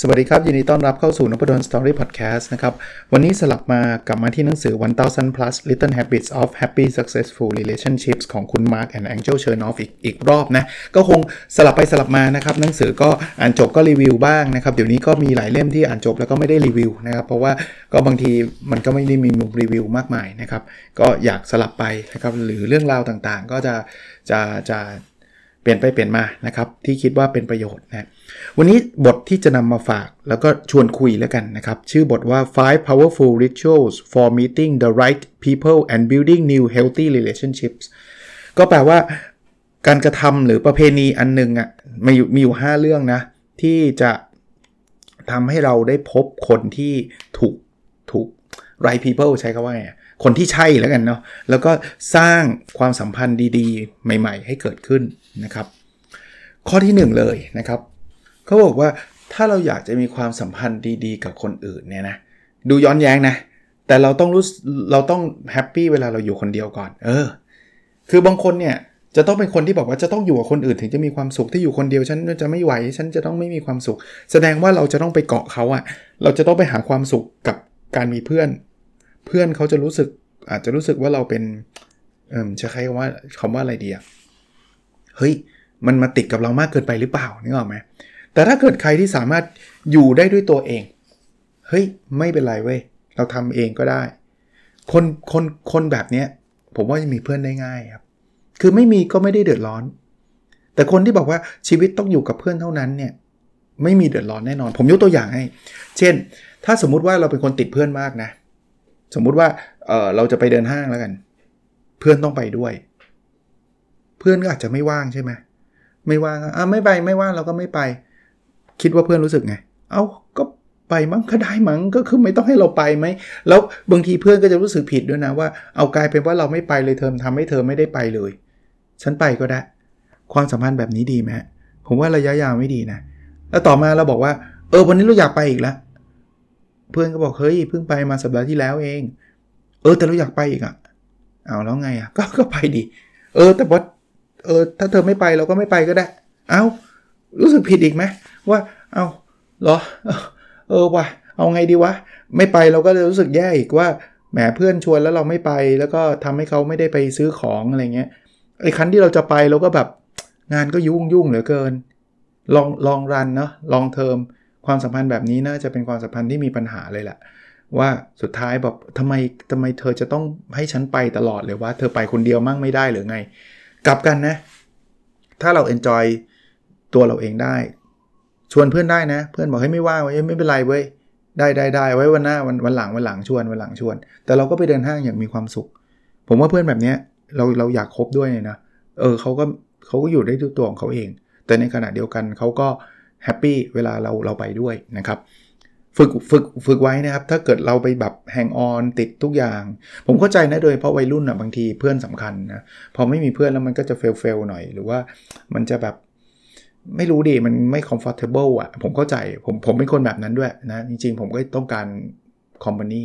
สวัสดีครับ ยินดีต้อนรับเข้าสู่นพดลสตอรี่พอดแคสต์นะครับ วันนี้สลับมากลับมาที่หนังสือ 1000 plus little habits of happy successful relationships ของคุณ Mark and Angel Chernoff อีกอีกรอบนะ ก็คงสลับไปสลับมานะครับ หนังสือก็อ่านจบก็รีวิวบ้างนะครับ เดี๋ยวนี้ก็มีหลายเล่มที่อ่านจบแล้วก็ไม่ได้รีวิวนะครับ เพราะว่าก็บางทีมันก็ไม่ได้มีมุมรีวิวมากมายนะครับ ก็อยากสลับไปนะครับ หรือเรื่องราวต่างๆ ก็จะจะจะ ลี่ยนไปเปลี่ยนมานะครับ ที่คิดว่าเป็นประโยชน์นะวันนี้บทที่จะนำมาฝากแล้วก็ชวนคุยแล้วกันนะครับ ชื่อบทว่า five powerful rituals for meeting the right people and building new healthy relationships ก็แปลว่าการกระทำหรือประเพณีอันนึงอะ่ะมีมีอยู่ 5 เรื่องนะ ที่จะทำให้เราได้พบคนที่ถูกถูก right people ใช้คำว่าไงคนที่ใช่แล้วกันเนาะแล้วก็สร้างความสัมพันธ์ดีๆ ใหม่ ๆ ให้เกิดขึ้นนะครับ ข้อที่ 1 เลยนะครับเขาบอกว่าถ้าเราอยากจะมีความสัมพันธ์ดีๆ กับคนอื่นเนี่ยนะดูย้อนแย้งนะ แต่เราต้องรู้เราต้องแฮปปี้เวลาเราอยู่คนเดียวก่อน เออ คือบางคนเนี่ยจะต้องเป็นคนที่บอกว่าจะต้องอยู่กับคนอื่นถึงจะมีความสุขที่อยู่คนเดียวฉันจะไม่ไหวฉันจะต้องไม่มีความสุข แสดงว่าเราจะต้องไปเกาะเขาอะเราจะต้องไปหาความสุขกับการมีเพื่อน เพื่อนเขาจะรู้สึกอาจจะรู้สึกว่าเราเป็นเออจะใช้คำว่าคำว่าอะไรดีอะ เฮ้ยมันมาติดกับเรามากเกินไปหรือเปล่านึกออกไหมแต่ถ้าเกิดใครที่สามารถอยู่ได้ด้วยตัวเอง เฮ้ย ไม่เป็นไรเว้ย เราทำเองก็ได้ คนคนคนแบบเนี้ยผมว่าจะมีเพื่อนได้ง่ายครับ คือไม่มีก็ไม่ได้เดือดร้อน แต่คนที่บอกว่าชีวิตต้องอยู่กับเพื่อนเท่านั้นเนี่ย ไม่มีเดือดร้อนแน่นอน ผมยกตัวอย่างให้ เช่น ถ้าสมมุติว่าเราเป็นคนติดเพื่อนมากนะ สมมุติว่าเออเราจะไปเดินห้างแล้วกัน เพื่อนต้องไปด้วย เพื่อนก็อาจจะไม่ว่างใช่ไหมไม่ว่างอะไม่ไปไม่ว่างเราก็ไม่ไป คิดว่าเพื่อนรู้สึกไง เอา้าก็ไปมั้งก็ได้มั้งก็คือไม่ต้องให้เราไปไหมแล้วบางทีเพื่อนก็จะรู้สึกผิดด้วยนะว่าเอากลายเป็นว่าเราไม่ไปเลยเธอทำให้เธอไม่ได้ไปเลย ฉันไปก็ได้ ความสัมพันธ์แบบนี้ดีไหมผมว่าระยะยาวไม่ดีนะ แล้วต่อมาเราบอกว่า เออวันนี้เราอยากไปอีกแล้วเพื่อนก็บอกเฮ้ยเพิ่งไปมาสัปดาห์ที่แล้วเอง เออแต่เราอยากไปอีกอะ่ะเอาแล้วไงอะ่ะก็ก็ไปดิเออแต่ว่า เออถ้าเธอไม่ไปเราก็ไม่ไปก็ได้ เอา้ารู้สึกผิดอีกไหมว่าเอาเหรอ เออวะเอาไงดีวะ ไม่ไปเราก็จะรู้สึกแย่อีกว่าแหมเพื่อนชวนแล้วเราไม่ไป แล้วก็ทำให้เขาไม่ได้ไปซื้อของอะไรเงี้ยไอ้คันที่เราจะไปเราก็แบบงานก็ยุ่งยุ่งเหลือเกิน ลองลองรันเนาะลองเทอมความสัมพันธ์แบบนี้น่าจะเป็นความสัมพันธ์ที่มีปัญหาเลยแหละว่าสุดท้ายแบบทำไมทำไมเธอจะต้องให้ฉันไปตลอดเลยว่าเธอไปคนเดียวมั่งไม่ได้หรือไง กลับกันนะ ถ้าเราเอนจอยตัวเราเองได้ ชวนเพื่อนได้นะ เพื่อนบอกให้ไม่ว่างไว้ไม่เป็นไรเว้ยได้ได้ได้ไว้วันหน้าวันวันหลังวันหลังชวนวันหลังชวน แต่เราก็ไปเดินห้างอย่างมีความสุข ผมว่าเพื่อนแบบเนี้ยเราเราอยากคบด้วยนะเออเขาก็เขาก็อยู่ได้ด้วยตัวของเขาเอง แต่ในขณะเดียวกันเขาก็happy เวลาเราเราไปด้วยนะครับ ฝึกฝึกฝึกไว้นะครับ ถ้าเกิดเราไปแบบ hang on ติดทุกอย่าง ผมเข้าใจนะโดยเพราะวัยรุ่นอะบางทีเพื่อนสำคัญนะพอไม่มีเพื่อนแล้วมันก็จะ fail fail หน่อย หรือว่ามันจะแบบไม่รู้ดิมันไม่ comfortable อะ ผมเข้าใจ ผมผมเป็นคนแบบนั้นด้วยนะ จริงๆ ผมก็ต้องการ company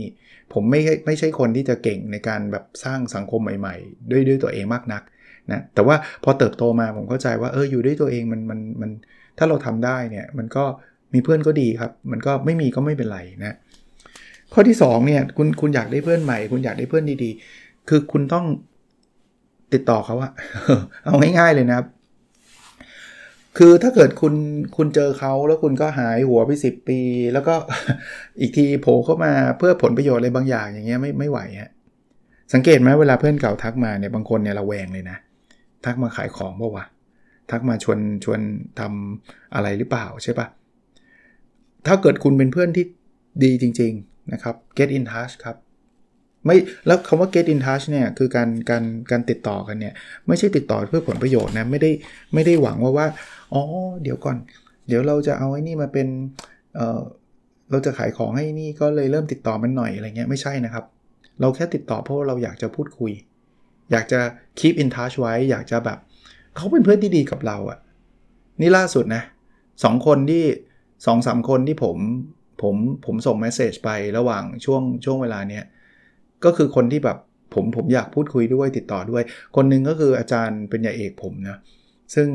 ผมไม่ไม่ใช่คนที่จะเก่งในการแบบสร้างสังคมใหม่ๆ ด้วยด้วยตัวเองมากนักนะแต่ว่าพอเติบโตมาผมเข้าใจว่าเอออยู่ด้วยตัวเองมันมันมันถ้าเราทำได้เนี่ยมันก็ มีเพื่อนก็ดีครับ มันก็ไม่มีก็ไม่เป็นไรนะข้อที่2เนี่ยคุณคุณอยากได้เพื่อนใหม่ คุณอยากได้เพื่อนดีๆ คือคุณต้องติดต่อเขาอะเอาง่ายๆเลยนะครับ คือถ้าเกิดคุณคุณเจอเขาแล้วคุณก็หายหัวไปสิปี แล้วก็อีกทีโผล่เข้ามาเพื่อผลประโยชน์อะไรบางอย่างอย่างเงี้ยไม่ไม่ไหวฮะสังเกตไหมเวลาเพื่อนเก่าทักมาเนี่ยบางคนเนี่ยระแวงเลยนะ ทักมาขายของป่าวะทักมาชวนชวนทำอะไรหรือเปล่าใช่ปะ ถ้าเกิดคุณเป็นเพื่อนที่ดีจริง ๆ นะครับ get in touch ครับไม่แล้วคำว่า get in touch เนี่ยคือการการการติดต่อกันเนี่ย ไม่ใช่ติดต่อเพื่อผลประโยชน์นะไม่ได้ไม่ได้หวังว่าว่าอ๋อเดี๋ยวก่อน เดี๋ยวเราจะเอาไอ้นี่มาเป็นเออเราจะขายของให้นี่ก็เลยเริ่มติดต่อมันหน่อยอะไรเงี้ยไม่ใช่นะครับ เราแค่ติดต่อเพราะเราอยากจะพูดคุย อยากจะ keep in touch ไว้ อยากจะแบบ เขาเป็นเพื่อนที่ดีกับเราอะนี่ล่าสุดนะสองคนที่ สองสามคนที่ผมผมผมส่งเมสเซจไประหว่างช่วงช่วงเวลาเนี้ยก็คือคนที่แบบผมผมอยากพูดคุยด้วยติดต่อด้วย คนหนึ่งก็คืออาจารย์เป็นยาเอกผมนะซึ่ง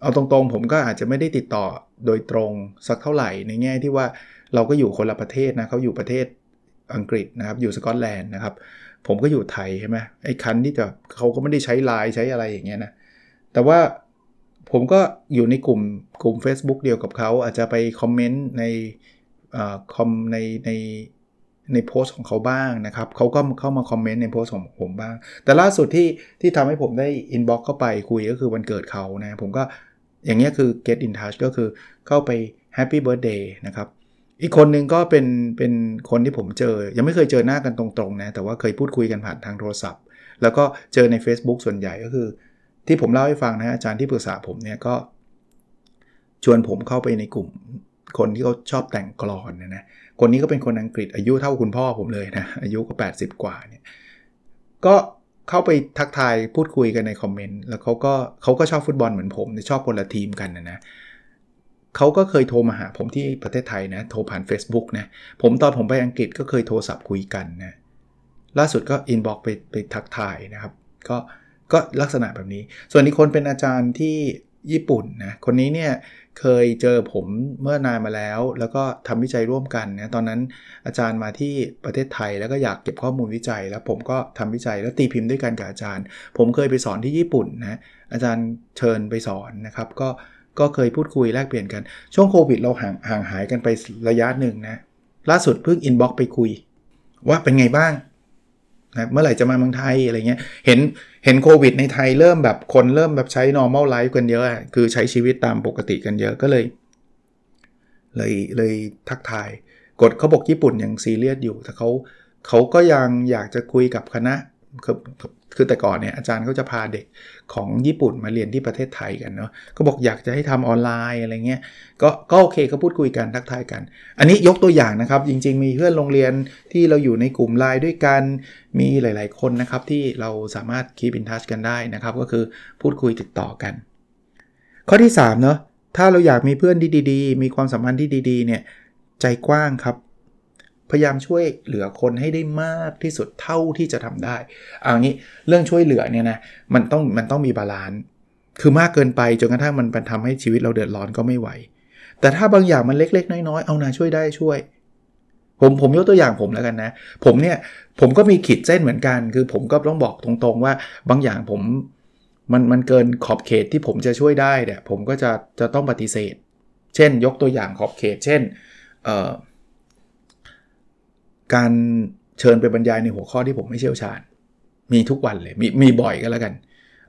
เอาตรงๆ ผมก็อาจจะไม่ได้ติดต่อโดยตรงสักเท่าไหร่ในแง่ที่ว่าเราก็อยู่คนละประเทศนะเขาอยู่ประเทศอังกฤษนะครับอยู่สกอตแลนด์นะครับผมก็อยู่ไทยใช่ไหมไอ้คันที่จะเขาก็ไม่ได้ใช้ไลน์ใช้อะไรอย่างเงี้ยนะแต่ว่า ผมก็อยู่ในกลุ่มกลุ่ม Facebook เดียวกับเขา อาจจะไปคอมเมนต์ในคอมในในในโพสต์ของเขาบ้างนะครับ เขาก็เข้ามาคอมเมนต์ในโพสต์ของผมบ้าง แต่ล่าสุดที่ที่ทำให้ผมได้อินบ็อกเข้าไปคุยก็คือวันเกิดเขานะ ผมก็อย่างเงี้ยคือ get in touch ก็คือเข้าไป happy birthday นะครับ อีกคนนึงก็เป็นเป็นคนที่ผมเจอ ยังไม่เคยเจอหน้ากันตรงๆนะ แต่ว่าเคยพูดคุยกันผ่านทางโทรศัพท์ แล้วก็เจอใน Facebook ส่วนใหญ่ก็คือ ที่ผมเล่าให้ฟังนะอาจารย์ที่ปรึกษาผมเนี่ยก็ ชวนผมเข้าไปในกลุ่ม คนที่เขาชอบแต่งกลอนนะนะคนนี้ก็เป็นคนอังกฤษอายุเท่าคุณพ่อผมเลยนะอายุก็ 80 กว่าเนี่ยก็เข้าไปทักทายพูดคุยกันในคอมเมนต์แล้วเขาก็เขาก็ชอบฟุตบอลเหมือนผมชอบคนละทีมกันนะนะเขาก็เคยโทรมาหาผมที่ประเทศไทยนะ โทรผ่าน Facebook นะ ผมตอนผมไปอังกฤษก็เคยโทรศัพท์คุยกันนะ ล่าสุดก็ inbox ไปไปทักทายนะครับ ก็ ก็ลักษณะแบบนี้ ส่วนอีกคนเป็นอาจารย์ที่ญี่ปุ่นนะคนนี้เนี่ยเคยเจอผมเมื่อนานมาแล้ว แล้วก็ทำวิจัยร่วมกันนะตอนนั้นอาจารย์มาที่ประเทศไทยแล้วก็อยากเก็บข้อมูลวิจัย แล้วผมก็ทำวิจัยแล้วตีพิมพ์ด้วยกันกับอาจารย์ ผมเคยไปสอนที่ญี่ปุ่นนะอาจารย์เชิญไปสอนนะครับ ก็ก็เคยพูดคุยแลกเปลี่ยนกัน ช่วงโควิดเราห่างห่างหายกันไประยะหนึ่งนะล่าสุดเพิ่งอินบ็อกไปคุย ว่าเป็นไงบ้าง นะเมื่อไหร่จะมาเมืองไทยอะไรเงี้ยเห็นเห็นโควิดในไทยเริ่มแบบคนเริ่มแบบใช้ normal life กันเยอะคือใช้ชีวิตตามปกติกันเยอะก็เลย เลยเลยทักทาย กดเขาบอกญี่ปุ่นยังซีเรียสอยู่ แต่เขาเขาก็ยังอยากจะคุยกับคณะ คือแต่ก่อนเนี่ยอาจารย์เขาจะพาเด็กของญี่ปุ่นมาเรียนที่ประเทศไทยกันเนาะก็บอกอยากจะให้ทำออนไลน์อะไรเงี้ยก็ก็โอเคเขาพูดคุยกันทักทายกัน อันนี้ยกตัวอย่างนะครับ จริง ๆ มีเพื่อนโรงเรียนที่เราอยู่ในกลุ่มไลน์ด้วยกันมีหลาย ๆ คนนะครับ ที่เราสามารถคีบอินทัชกันได้นะครับ ก็คือพูดคุยติดต่อกัน ข้อที่3เนาะถ้าเราอยากมีเพื่อนที่ดี ๆ มีความสัมพันธ์ที่ดี ๆ เนี่ยใจกว้างครับ พยายามช่วยเหลือคนให้ได้มากที่สุดเท่าที่จะทำได้เอางี้เรื่องช่วยเหลือเนี่ยนะมันต้องมันต้องมี balance คือมากเกินไปจนกระทั่งมันเป็นทำให้ชีวิตเราเดือดร้อนก็ไม่ไหว แต่ถ้าบางอย่างมันเล็ก ๆ น้อยๆเอานาช่วยได้ช่วย ผมผมยกตัวอย่างผมแล้วกันนะ ผมเนี่ยผมก็มีขีดเส้นเหมือนกัน คือผมก็ต้องบอกตรงๆว่าบางอย่างผมมันมันเกินขอบเขตที่ผมจะช่วยได้เนี่ยผมก็จะจะต้องปฏิเสธ เช่น ยกตัวอย่างขอบเขต เช่นเอ่อ การเชิญไปบรรยายในหัวข้อที่ผมไม่เชี่ยวชาญ มีทุกวันเลย มีมีบ่อยก็แล้วกัน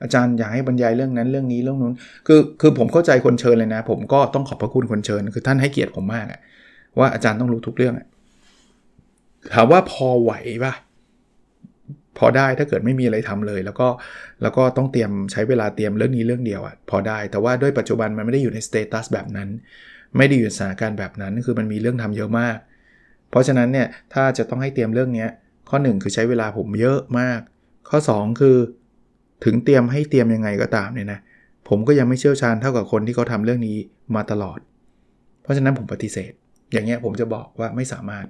อาจารย์อยากให้บรรยายเรื่องนั้นเรื่องนี้เรื่องนู้น คือคือผมเข้าใจคนเชิญเลยนะ ผมก็ต้องขอบพระคุณคนเชิญ คือท่านให้เกียรติผมมากว่าอาจารย์ต้องรู้ทุกเรื่องถามว่าพอไหวปะพอได้ถ้าเกิดไม่มีอะไรทำเลย แล้วก็แล้วก็ต้องเตรียมใช้เวลาเตรียมเรื่องนี้เรื่องเดียวอะพอได้ แต่ว่าด้วยปัจจุบันมันไม่ได้อยู่ใน status แบบนั้น ไม่ได้อยู่ในสถานการณ์แบบนั้น คือมันมีเรื่องทำเยอะมาก เพราะฉะนั้นเนี่ยถ้าจะต้องให้เตรียมเรื่องนี้ข้อ 1 คือใช้เวลาผมเยอะมาก ข้อ 2 คือถึงเตรียมให้เตรียมยังไงก็ตามเนี่ยนะผมก็ยังไม่เชี่ยวชาญเท่ากับคนที่เขาทำเรื่องนี้มาตลอด เพราะฉะนั้นผมปฏิเสธ อย่างเงี้ยผมจะบอกว่าไม่สามารถ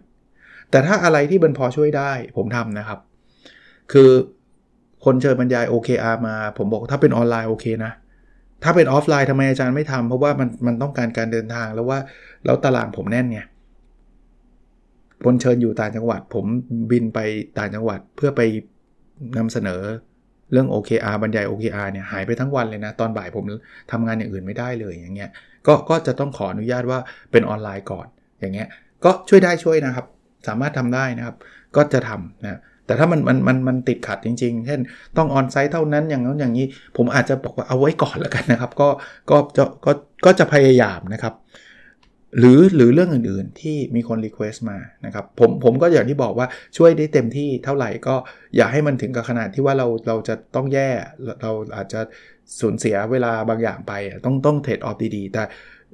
แต่ถ้าอะไรที่บันพอช่วยได้ผมทำนะครับ คือคนเชิญบรรยาย OKR มา ผมบอกถ้าเป็นออนไลน์โอเคนะ ถ้าเป็นออฟไลน์ทำไมอาจารย์ไม่ทำเพราะว่ามันมันต้องการการเดินทางแล้วว่าแล้วตารางผมแน่นไง คนเชิญอยู่ต่างจังหวัด ผมบินไปต่างจังหวัดเพื่อไปนำเสนอเรื่อง OKR บรรยาย OKR เนี่ยหายไปทั้งวันเลยนะ ตอนบ่ายผมทำงานอย่างอื่นไม่ได้เลยอย่างเงี้ยก็ก็จะต้องขออนุญาตว่าเป็นออนไลน์ก่อนอย่างเงี้ยก็ช่วยได้ช่วยนะครับ สามารถทำได้นะครับ ก็จะทำนะแต่ถ้ามันมันมันมันติดขัดจริง ๆ เช่นต้อง onsite เท่านั้นอย่างนั้นอย่างนี้ ผมอาจจะบอกว่าเอาไว้ก่อนแล้วกันนะครับ ก็ก็จะก็ก็จะพยายามนะครับ หรือหรือเรื่องอื่นๆที่มีคน request มานะครับผมผมก็อย่างที่บอกว่าช่วยได้เต็มที่เท่าไหร่ก็อย่าให้มันถึงกับขนาดที่ว่าเราเราจะต้องแย่เราอาจจะสูญเสียเวลาบางอย่างไป ต้องต้องเทรดออฟดีๆ แต่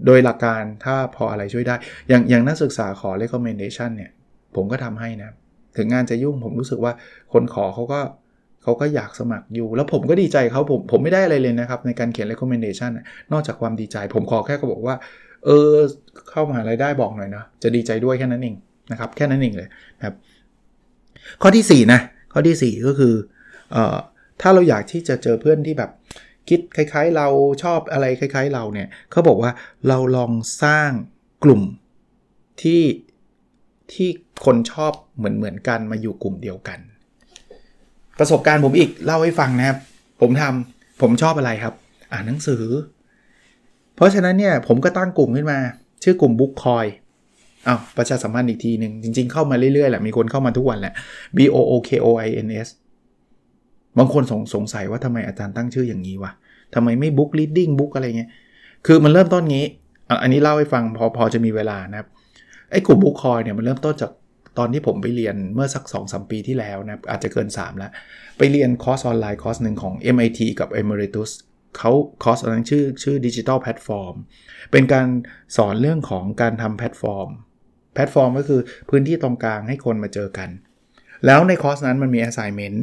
โดยหลักการถ้าพออะไรช่วยได้ อย่างอย่างนักศึกษาขอ recommendation เนี่ย ผมก็ทำให้นะ ถึงงานจะยุ่งผมรู้สึกว่าคนขอเขาก็เขาก็อยากสมัครอยู่ แล้วผมก็ดีใจเขาผมผมไม่ได้อะไรเลยนะครับ ในการเขียน recommendation นอกจากความดีใจ ผมขอแค่เขาบอกว่า เออเข้ามหาลัยได้บอกหน่อยนะจะดีใจด้วยแค่นั้นเองนะครับแค่นั้นเองเลยนะครับ ข้อที่4นะข้อที่ 4 ก็คือเอ่อถ้าเราอยากที่จะเจอเพื่อนที่แบบคิดคล้าย ๆ เราชอบอะไรคล้าย ๆ เราเนี่ยเขาบอกว่าเราลองสร้างกลุ่มที่ที่คนชอบเหมือนเหมือนกันมาอยู่กลุ่มเดียวกัน ประสบการณ์ผมอีกเล่าให้ฟังนะครับ ผมทำผมชอบอะไรครับ อ่านหนังสือ เพราะฉะนั้นเนี่ยผมก็ตั้งกลุ่มขึ้นมา ชื่อกลุ่มบุ๊กคอยอ้าวประชาสัมพันธ์อีกทีหนึ่งจริง ๆ เข้ามาเรื่อยๆแหละมีคนเข้ามาทุกวันแหละ B O O K O I N S บางคนสงสงสัยว่าทำไมอาจารย์ตั้งชื่ออย่างนี้วะทำไมไม่ book reading book อะไรเงี้ยคือมันเริ่มต้นงี้ อันนี้เล่าให้ฟังพอพอจะมีเวลานะครับไอ้กลุ่ม Bookoin เนี่ยมันเริ่มต้นจากตอนที่ผมไปเรียนเมื่อสัก2 3 ปีที่แล้วนะอาจจะเกิน 3 แล้ว ไปเรียนคอร์สออนไลน์คอร์สหนึ่งของ MIT กับ Emeritus เขาคอร์สนั้นชื่อชื่อ digital platformเป็นการสอนเรื่องของการทำแพลตฟอร์ม แพลตฟอร์มก็คือพื้นที่ตรงกลางให้คนมาเจอกัน แล้วในคอร์สนั้นมันมี assignment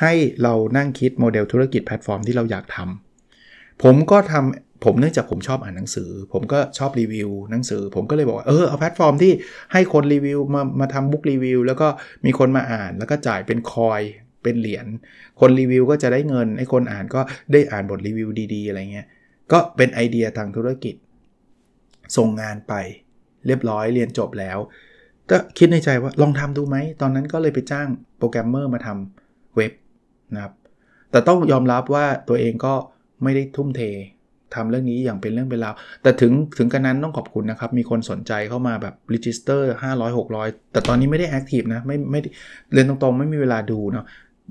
ให้เรานั่งคิดโมเดลธุรกิจแพลตฟอร์มที่เราอยากทำผมก็ทำผมเนื่องจากผมชอบอ่านหนังสือ ผมก็ชอบรีวิวหนังสือ ผมก็เลยบอกว่าเออเอาแพลตฟอร์มที่ให้คนรีวิวมามาทำ book review แล้วก็มีคนมาอ่านแล้วก็จ่ายเป็น coin เป็นเหรียญคนรีวิวก็จะได้เงินไอ้คนอ่านก็ได้อ่านบทรีวิวดีๆ อะไรเงี้ยก็เป็นไอเดียทางธุรกิจ ส่งงานไปเรียบร้อยเรียนจบแล้ว ก็คิดในใจว่าลองทำดูไหม ตอนนั้นก็เลยไปจ้างโปรแกรมเมอร์มาทำเว็บนะครับแต่ต้องยอมรับว่าตัวเองก็ไม่ได้ทุ่มเททำเรื่องนี้อย่างเป็นเรื่องเป็นราวแต่ถึงถึงกระนั้นต้องขอบคุณนะครับ มีคนสนใจเข้ามาแบบ register 500 600 แต่ตอนนี้ไม่ได้ active นะ ไม่ไม่เรียนตรงๆ ไม่มีเวลาดูเนาะ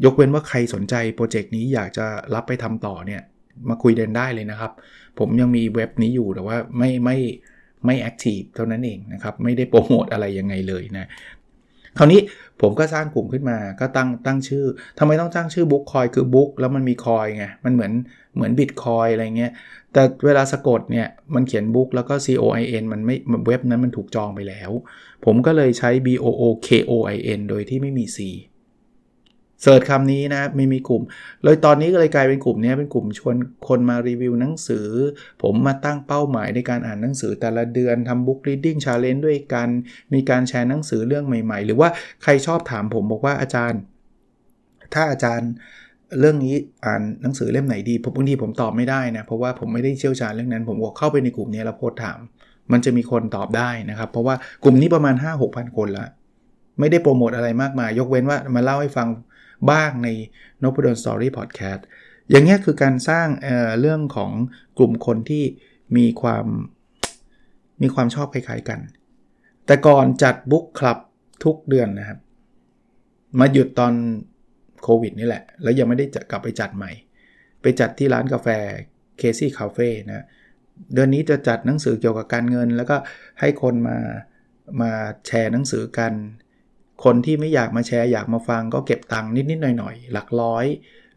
ยกเว้นว่าใครสนใจโปรเจกต์นี้อยากจะรับไปทำต่อเนี่ย มาคุยกันได้เลยนะครับ ผมยังมีเว็บนี้อยู่แต่ว่าไม่ไม่ไม่ active เท่านั้นเองนะครับ ไม่ได้โปรโมทอะไรยังไงเลยนะ คราวนี้ผมก็สร้างกลุ่มขึ้นมาก็ตั้งตั้งชื่อทำไมต้องตั้งชื่อ Bookoin คือ book แล้วมันมี coin ไง มันเหมือนเหมือนบิตคอยน์อะไรเงี้ย แต่เวลาสะกดเนี่ย มันเขียน book แล้วก็ C O I N มันไม่เว็บนั้นมันถูกจองไปแล้ว ผมก็เลยใช้ B O O K O I N โดยที่ไม่มี C search คำนี้นะไม่มีกลุ่ม เลยตอนนี้ก็เลยกลายเป็นกลุ่มนี้เป็นกลุ่มชวนคนมารีวิวหนังสือ ผมมาตั้งเป้าหมายในการอ่านหนังสือแต่ละเดือนทำ book reading challenge ด้วยกัน มีการแชร์หนังสือเรื่องใหม่ ๆ หรือว่าใครชอบถามผมบอกว่าอาจารย์ ถ้าอาจารย์เรื่องนี้อ่านหนังสือเล่มไหนดีบางทีผมตอบไม่ได้นะเพราะว่าผมไม่ได้เชี่ยวชาญเรื่องนั้น ผมบอกเข้าไปในกลุ่มนี้แล้วโพสต์ถาม มันจะมีคนตอบได้นะครับ เพราะว่ากลุ่มนี้ประมาณ 5-6,000 คนละไม่ได้โปรโมทอะไรมากมาย ยกเว้นว่ามาเล่าให้ฟัง บ้างใน n o p ด d o n Story Podcast อย่างเงี้ยคือการสร้างเเรื่องของกลุ่มคนที่มีความมีความชอบคล้ายๆกัน แต่ก่อนจัดบุ๊กคลับทุกเดือนนะครับ มาหยุดตอนโควิดนี่แหละ แล้วยังไม่ได้กลับไปจัดใหม่ ไปจัดที่ร้านกาแฟเคซี่คาเฟ่นะเดือนนี้จะจัดหนังสือเกี่ยวกับการเงิน แล้วก็ให้คนมามาแชร์หนังสือกัน คนที่ไม่อยากมาแชร์อยากมาฟังก็เก็บตังค์นิดๆหน่อยๆ หลักร้อย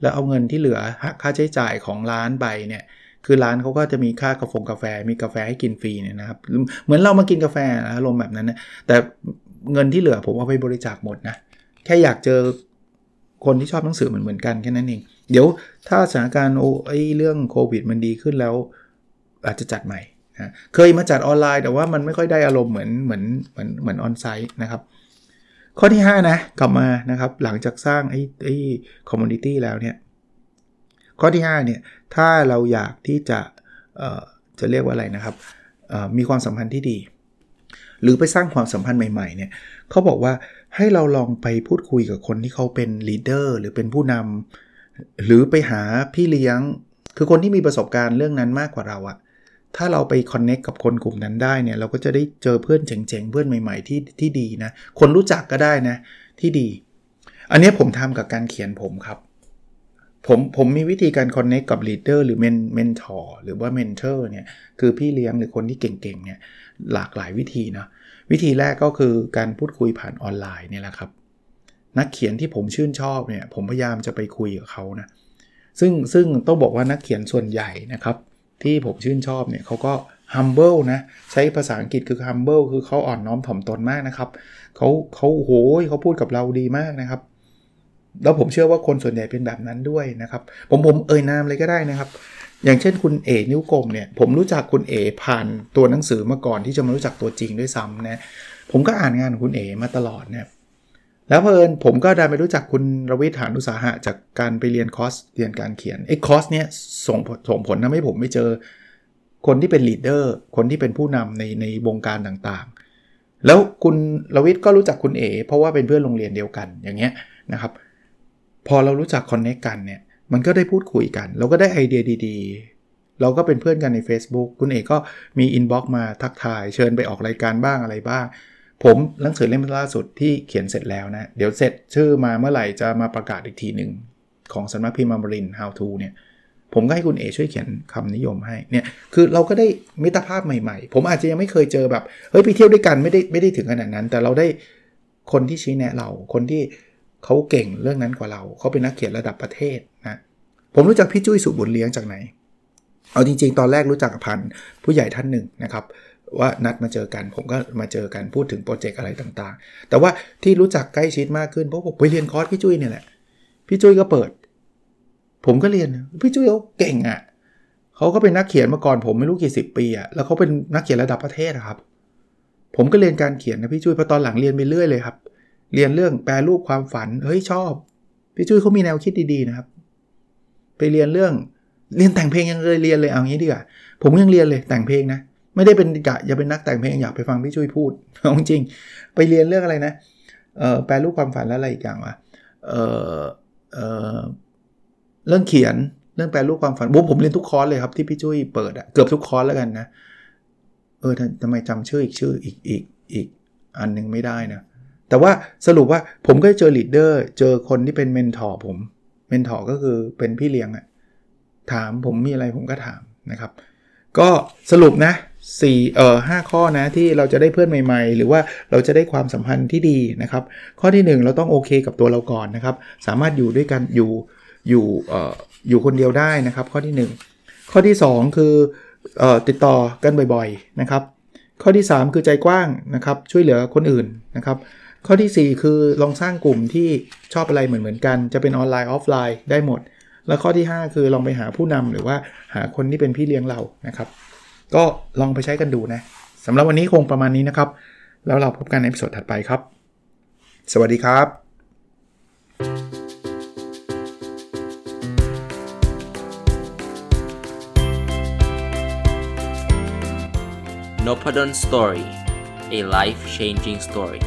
แล้วเอาเงินที่เหลือหักค่าใช้จ่ายของร้านไปเนี่ยคือร้านเขาก็จะมีค่ากาแฟกาแฟมีกาแฟให้กินฟรีเนี่ยนะครับเหมือนเรามากินกาแฟอารมณ์แบบนั้นนะแต่เงินที่เหลือผมเอาไปบริจาคหมดนะแค่อยากเจอคนที่ชอบหนังสือเหมือนเหมือนกันแค่นั้นเอง เดี๋ยวถ้าสถานการณ์โอ้ไอเรื่องโควิดมันดีขึ้นแล้ว อาจจะจัดใหม่นะเคยมาจัดออนไลน์แต่ว่ามันไม่ค่อยได้อารมณ์เหมือนเหมือนเหมือนเหมือน onsite นะครับ ข้อที่ 5 นะ กลับมานะครับ หลังจากสร้างไอ้ไอ้ community แล้วเนี่ย ข้อที่ 5 เนี่ย ถ้าเราอยากที่จะจะเรียกว่าอะไรนะครับมีความสัมพันธ์ที่ดี หรือไปสร้างความสัมพันธ์ใหม่ๆเนี่ยเขาบอกว่าให้เราลองไปพูดคุยกับคนที่เขาเป็น leader หรือเป็นผู้นำหรือไปหาพี่เลี้ยง คือคนที่มีประสบการณ์เรื่องนั้นมากกว่าเราอะ ถ้าเราไป connect กับคนกลุ่มนั้นได้เนี่ยเราก็จะได้เจอเพื่อนเจ๋งๆ เพื่อนใหม่ๆที่ที่ดีนะ คนรู้จักก็ได้นะที่ดี อันนี้ผมทำกับการเขียนผมครับ ผมผมมีวิธีการ connect กับ leader หรือ men mentor หรือว่า mentor เนี่ยคือพี่เลี้ยงหรือคนที่เก่งๆเนี่ยหลากหลายวิธีนะวิธีแรกก็คือการพูดคุยผ่านออนไลน์เนี่ยแหละครับ นักเขียนที่ผมชื่นชอบเนี่ยผมพยายามจะไปคุยกับเขานะซึ่งซึ่งต้องบอกว่านักเขียนส่วนใหญ่นะครับ ที่ผมชื่นชอบเนี่ยเขาก็ humble นะ ใช้ภาษาอังกฤษคือ humble คือเขาอ่อนน้อมถ่อมตนมากนะครับเขาเขาโหยเขาพูดกับเราดีมากนะครับ แล้วผมเชื่อว่าคนส่วนใหญ่เป็นแบบนั้นด้วยนะครับ ผมผมเอ่ยนามเลยก็ได้นะครับ อย่างเช่นคุณเอ๋ นิ้วกลมเนี่ย ผมรู้จักคุณเอ๋ผ่านตัวหนังสือมาก่อนที่จะมารู้จักตัวจริงด้วยซ้ำนะผมก็อ่านงานของคุณเอ๋มาตลอดเนี่ย แล้วเผอิญผมก็ได้ไปรู้จักคุณรวิทย์ฐานอุตสาหะ จากการไปเรียนคอร์สเรียนการเขียนไอ้คอร์สเนี้ยส่งส่งผลทำให้ผมไปเจอ คนที่เป็น leader คนที่เป็นผู้นำในในวงการต่างๆ แล้วคุณรวิศก็รู้จักคุณเอ๋เพราะว่าเป็นเพื่อนโรงเรียนเดียวกันอย่างเงี้ยนะครับ พอเรารู้จักคอนเนคกันเนี่ยมันก็ได้พูดคุยกัน เราก็ได้ไอเดียดีๆ เราก็เป็นเพื่อนกันใน Facebook คุณเอกก็มีอินบ็อกมาทักทาย เชิญไปออกรายการบ้างอะไรบ้าง ผมหนังสือเล่มล่าสุดที่เขียนเสร็จแล้วนะ เดี๋ยวเสร็จชื่อมาเมื่อไหร่จะมาประกาศอีกทีหนึ่งของสำนักพิมพ์มาบริน How to เนี่ยผมก็ให้คุณเอช่วยเขียนคำนิยมให้เนี่ยคือเราก็ได้มิตรภาพใหม่ๆ ผมอาจจะยังไม่เคยเจอแบบเฮ้ยไปเที่ยวด้วยกันไม่ได้ไม่ได้ถึงขนาดนั้น แต่เราได้คนที่ชี้แนะเรา คนที่เขาเก่งเรื่องนั้นกว่าเรา เขาเป็นนักเขียนระดับประเทศนะผมรู้จักพี่จุ้ยสุบุญเลี้ยงจากไหน เอาจริง ๆ ตอนแรกรู้จักพันผู้ใหญ่ท่านหนึ่งนะครับ ว่านัดมาเจอกัน ผมก็มาเจอกันพูดถึงโปรเจกต์อะไรต่างๆ แต่ว่าที่รู้จักใกล้ชิดมากขึ้นเพราะผมไปเรียนคอร์สพี่จุ้ยเนี่ยแหละพี่จุ้ยก็เปิด ผมก็เรียนพี่จุ้ยเขาเก่งอะ่ะเขาก็เป็นนักเขียนมาก่อนผมไม่รู้กี่สิบปีอะ่ะแล้วเขาเป็นนักเขียนระดับประเทศครับ ผมก็เรียนการเขียนนะพี่จุ้ยพอตอนหลังเรียนไปเรื่อยเลยครับ เรียนเรื่องแปลรูปความฝันเฮ้ยชอบ พี่จุ้ยเขามีแนวคิดดีๆนะครับ ไปเรียนเรื่องเรียนแต่งเพลงยังเลยเรียนเลยเอางี้ดีกว่าผมยังเรียนเลยแต่งเพลงนะ ไม่ได้เป็นกะอย่าเป็นนักแต่งเพลงอยากไปฟังพี่ช่วยพูดเอาจริง ไปเรียนเรื่องอะไรนะเออแปลรูปความฝันแล้วอะไรอีกอย่างวะเออเออเรื่องเขียนเรื่องแปลรูปความฝันผมผมเรียนทุกคอร์สเลยครับที่พี่จุ้ยเปิดอะเกือบทุกคอร์สแล้วกันนะเออทำไมจำชื่ออีกชื่ออีกอีกอีกอันนึงไม่ได้นะแต่ว่าสรุปว่าผมก็เจอ leader เจอคนที่เป็น mentor ผม mentor ก็คือเป็นพี่เลี้ยงอะถามผมมีอะไรผมก็ถามนะครับ ก็สรุปนะ 4เอ่อ5ข้อนะที่เราจะได้เพื่อนใหม่ ๆ หรือว่าเราจะได้ความสัมพันธ์ที่ดีนะครับ ข้อที่ 1 เราต้องโอเคกับตัวเราก่อนนะครับ สามารถอยู่ด้วยกันอยู่อยู่เอ่ออยู่คนเดียวได้นะครับ ข้อที่ 1 ข้อที่ 2 คือเอ่อติดต่อกันบ่อยๆนะครับ ข้อที่ 3 คือใจกว้างนะครับ ช่วยเหลือคนอื่นนะครับ ข้อที่ 4 คือลองสร้างกลุ่มที่ชอบอะไรเหมือนๆกัน จะเป็นออนไลน์ออฟไลน์ได้หมด แล้วข้อที่ 5 คือลองไปหาผู้นำหรือว่าหาคนที่เป็นพี่เลี้ยงเรานะครับ ก็ลองไปใช้กันดูนะสำหรับวันนี้คงประมาณนี้นะครับ แล้วเราพบกันในสดถัดไปครับ สวัสดีครับ n o p a d o n Story a life changing story